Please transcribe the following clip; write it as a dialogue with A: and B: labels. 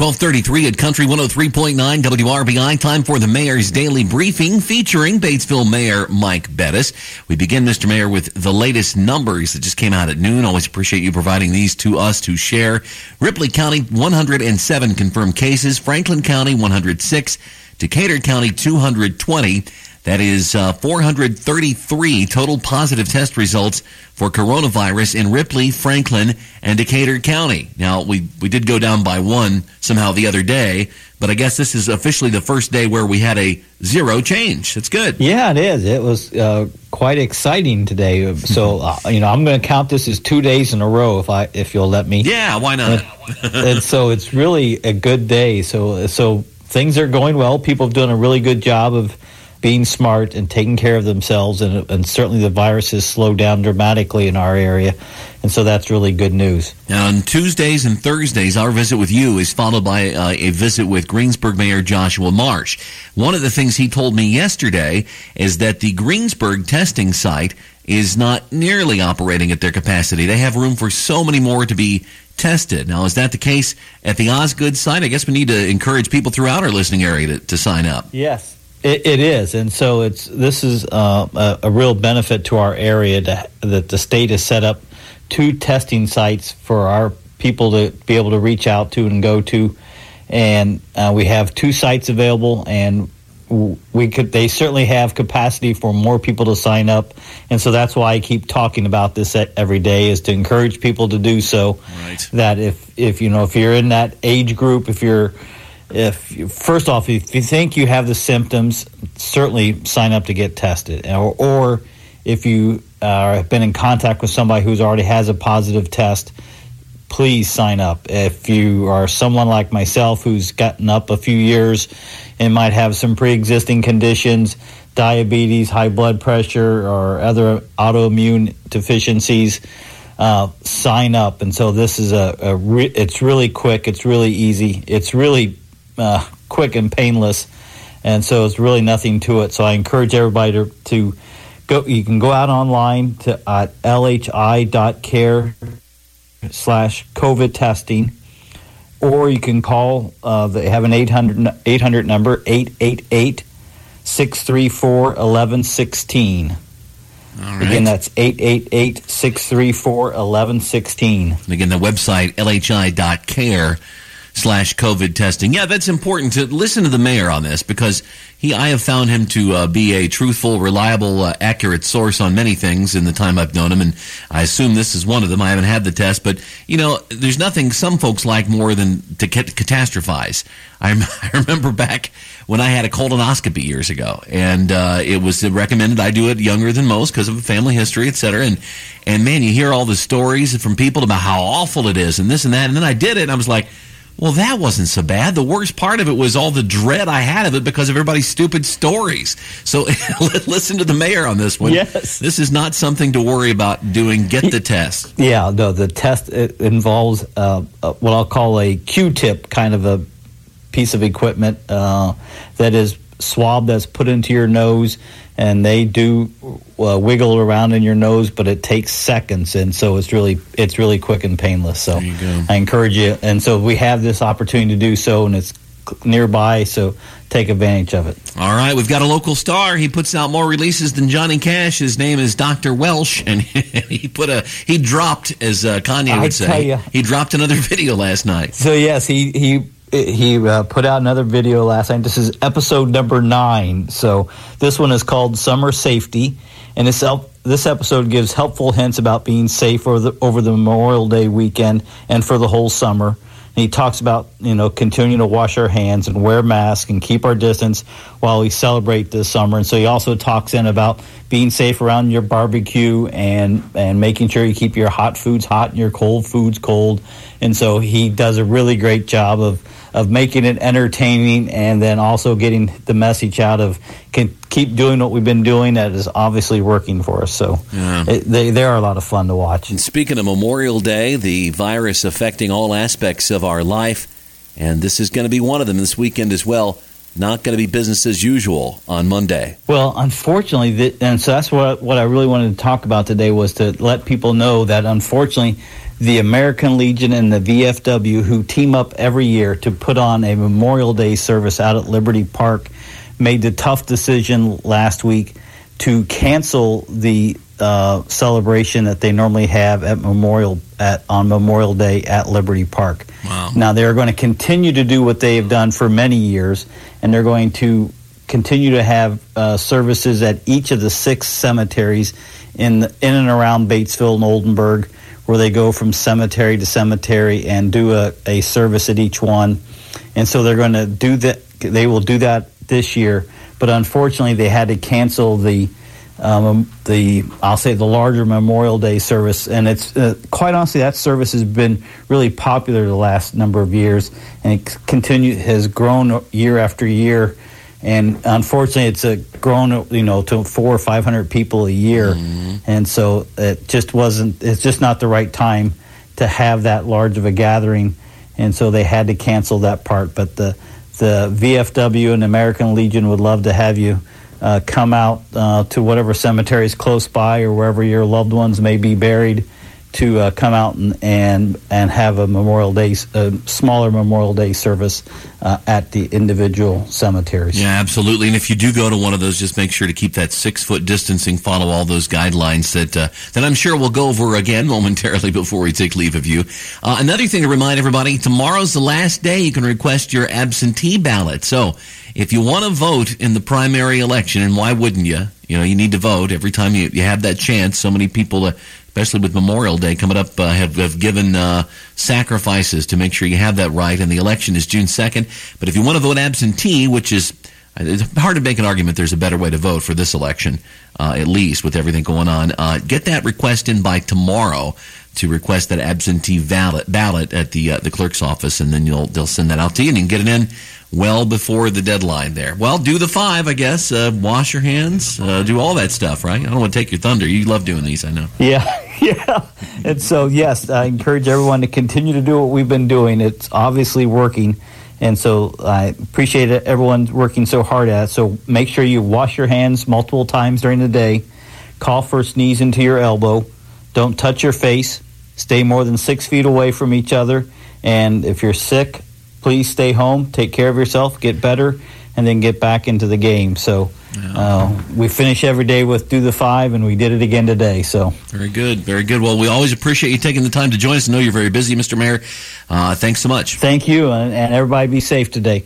A: 1233 at Country 103.9 WRBI. Time for the Mayor's Daily Briefing featuring Batesville Mayor Mike Bettice. We begin, Mr. Mayor, with the latest numbers that just came out at noon. Always appreciate you providing these to us to share. Ripley County, 107 confirmed cases. Franklin County, 106. Decatur County, 220. That is uh, 433 total positive test results for coronavirus in Ripley, Franklin, and Decatur County. Now, we, we did go down by one somehow the other day, but I guess this is officially the first day where we had a zero change. It's good.
B: Yeah, it is. It was uh, quite exciting today. So, uh, you know, I'm going to count this as two days in a row if I if you'll let me.
A: Yeah, why not?
B: and, and so it's really a good day. So, so things are going well. People have done a really good job of being smart and taking care of themselves, and, and certainly the virus has slowed down dramatically in our area, and so that's really good news.
A: Now, on Tuesdays and Thursdays, our visit with you is followed by uh, a visit with Greensburg Mayor Joshua Marsh. One of the things he told me yesterday is that the Greensburg testing site is not nearly operating at their capacity. They have room for so many more to be tested. Now, is that the case at the Osgood site? I guess we need to encourage people throughout our listening area to, to sign up.
B: Yes, it, it is, and so it's this is uh, a, a, real benefit to our area to, that the state has set up two testing sites for our people to be able to reach out to and go to, and uh, we have two sites available, and we could they certainly have capacity for more people to sign up, and so that's why I keep talking about this every day is to encourage people to do so.
A: Right.
B: That if if you know if you're in that age group, if you're if you, first off, if you think you have the symptoms, certainly sign up to get tested, or, or if you uh, have been in contact with somebody who's already has a positive test, please sign up. If you are someone like myself who's gotten up a few years and might have some pre-existing conditions, diabetes, high blood pressure, or other autoimmune deficiencies. Uh, sign up, and so this is a, a re- it's really quick, it's really easy, it's really uh, quick and painless, and so it's really nothing to it. So I encourage everybody to, to go. You can go out online to at lhi.care slash COVID testing, or you can call. Uh, they have an 800, 800 number 888 634 1116.
A: Right.
B: Again, that's 888 634 1116.
A: Again, the website, lhi.care slash COVID testing. Yeah, that's important to listen to the mayor on this because he, I have found him to uh, be a truthful, reliable, uh, accurate source on many things in the time I've known him, and I assume this is one of them. I haven't had the test, but you know, there's nothing some folks like more than to catastrophize. I, remember back when I had a colonoscopy years ago, and uh, it was recommended I do it younger than most because of a family history, et cetera. And and man, you hear all the stories from people about how awful it is, and this and that, and then I did it, and I was like well, that wasn't so bad. The worst part of it was all the dread I had of it because of everybody's stupid stories. So listen to the mayor on this one.
B: Yes.
A: This is not something to worry about doing. Get the test.
B: Yeah, no, the test involves uh, what I'll call a Q-tip kind of a piece of equipment uh, that is swab that's put into your nose and they do uh, wiggle around in your nose, but it takes seconds, and so it's really it's really quick and painless. So I encourage you, and so we have this opportunity to do so, and it's nearby, so take advantage of it.
A: All right, we've got a local star. He puts out more releases than Johnny Cash. His name is Dr. Welsh, and he put a he dropped, as uh, Kanye would I say, he dropped another video last night.
B: So yes, he he he uh, put out another video last night. This is episode number nine. So this one is called Summer Safety, and this this episode gives helpful hints about being safe over the over the Memorial Day weekend and for the whole summer. And he talks about you know continuing to wash our hands and wear masks and keep our distance while we celebrate this summer. And so he also talks in about being safe around your barbecue and and making sure you keep your hot foods hot and your cold foods cold. And so he does a really great job of of making it entertaining and then also getting the message out of can keep doing what we've been doing that is obviously working for us. So yeah. it, they, they are a lot of fun to watch.
A: And speaking of Memorial Day, the virus affecting all aspects of our life, and this is going to be one of them this weekend as well. Not going to be business as usual on Monday.
B: Well, unfortunately, and so that's what what I really wanted to talk about today was to let people know that unfortunately, the American Legion and the VFW, who team up every year to put on a Memorial Day service out at Liberty Park, made the tough decision last week to cancel the uh, celebration that they normally have at Memorial at on Memorial Day at Liberty Park.
A: Wow.
B: Now they're going to continue to do what they have done for many years, and they're going to continue to have uh, services at each of the six cemeteries in the, in and around Batesville and Oldenburg, where they go from cemetery to cemetery and do a, a service at each one. And so they're going to do that. They will do that this year, but unfortunately, they had to cancel the um, the I'll say the larger Memorial Day service, and it's uh, quite honestly that service has been really popular the last number of years, and it continue has grown year after year, and unfortunately it's a grown you know to four or five hundred people a year, mm-hmm. and so it just wasn't it's just not the right time to have that large of a gathering, and so they had to cancel that part, but the the VFW and American Legion would love to have you uh, come out uh, to whatever cemeteries close by or wherever your loved ones may be buried to uh, come out and, and and have a Memorial Day, a smaller Memorial Day service uh, at the individual cemeteries.
A: Yeah, absolutely. And if you do go to one of those, just make sure to keep that six foot distancing, follow all those guidelines that uh, that I'm sure we'll go over again momentarily before we take leave of you. Uh, another thing to remind everybody: tomorrow's the last day you can request your absentee ballot. So if you want to vote in the primary election, and why wouldn't you? You know, you need to vote every time you, you have that chance. So many people, uh, especially with Memorial Day coming up, uh, have, have given uh, sacrifices to make sure you have that right. And the election is June 2nd. But if you want to vote absentee, which is it's hard to make an argument there's a better way to vote for this election, uh, at least with everything going on. Uh, get that request in by tomorrow to request that absentee ballot, ballot at the uh, the clerk's office, and then you'll they'll send that out to you, and you can get it in well before the deadline there. Well, do the five, I guess. Uh, wash your hands, uh, do all that stuff, right? I don't want to take your thunder. You love doing these, I know.
B: Yeah, yeah. And so, yes, I encourage everyone to continue to do what we've been doing. It's obviously working. And so I appreciate it, everyone working so hard at it. So make sure you wash your hands multiple times during the day. Cough or sneeze into your elbow. Don't touch your face. Stay more than six feet away from each other. And if you're sick, please stay home, take care of yourself, get better, and then get back into the game. So uh, we finish every day with do the five, and we did it again today. So
A: very good, very good. Well, we always appreciate you taking the time to join us. I know you're very busy, Mr. Mayor. Uh, thanks so much.
B: Thank you, and, and everybody be safe today.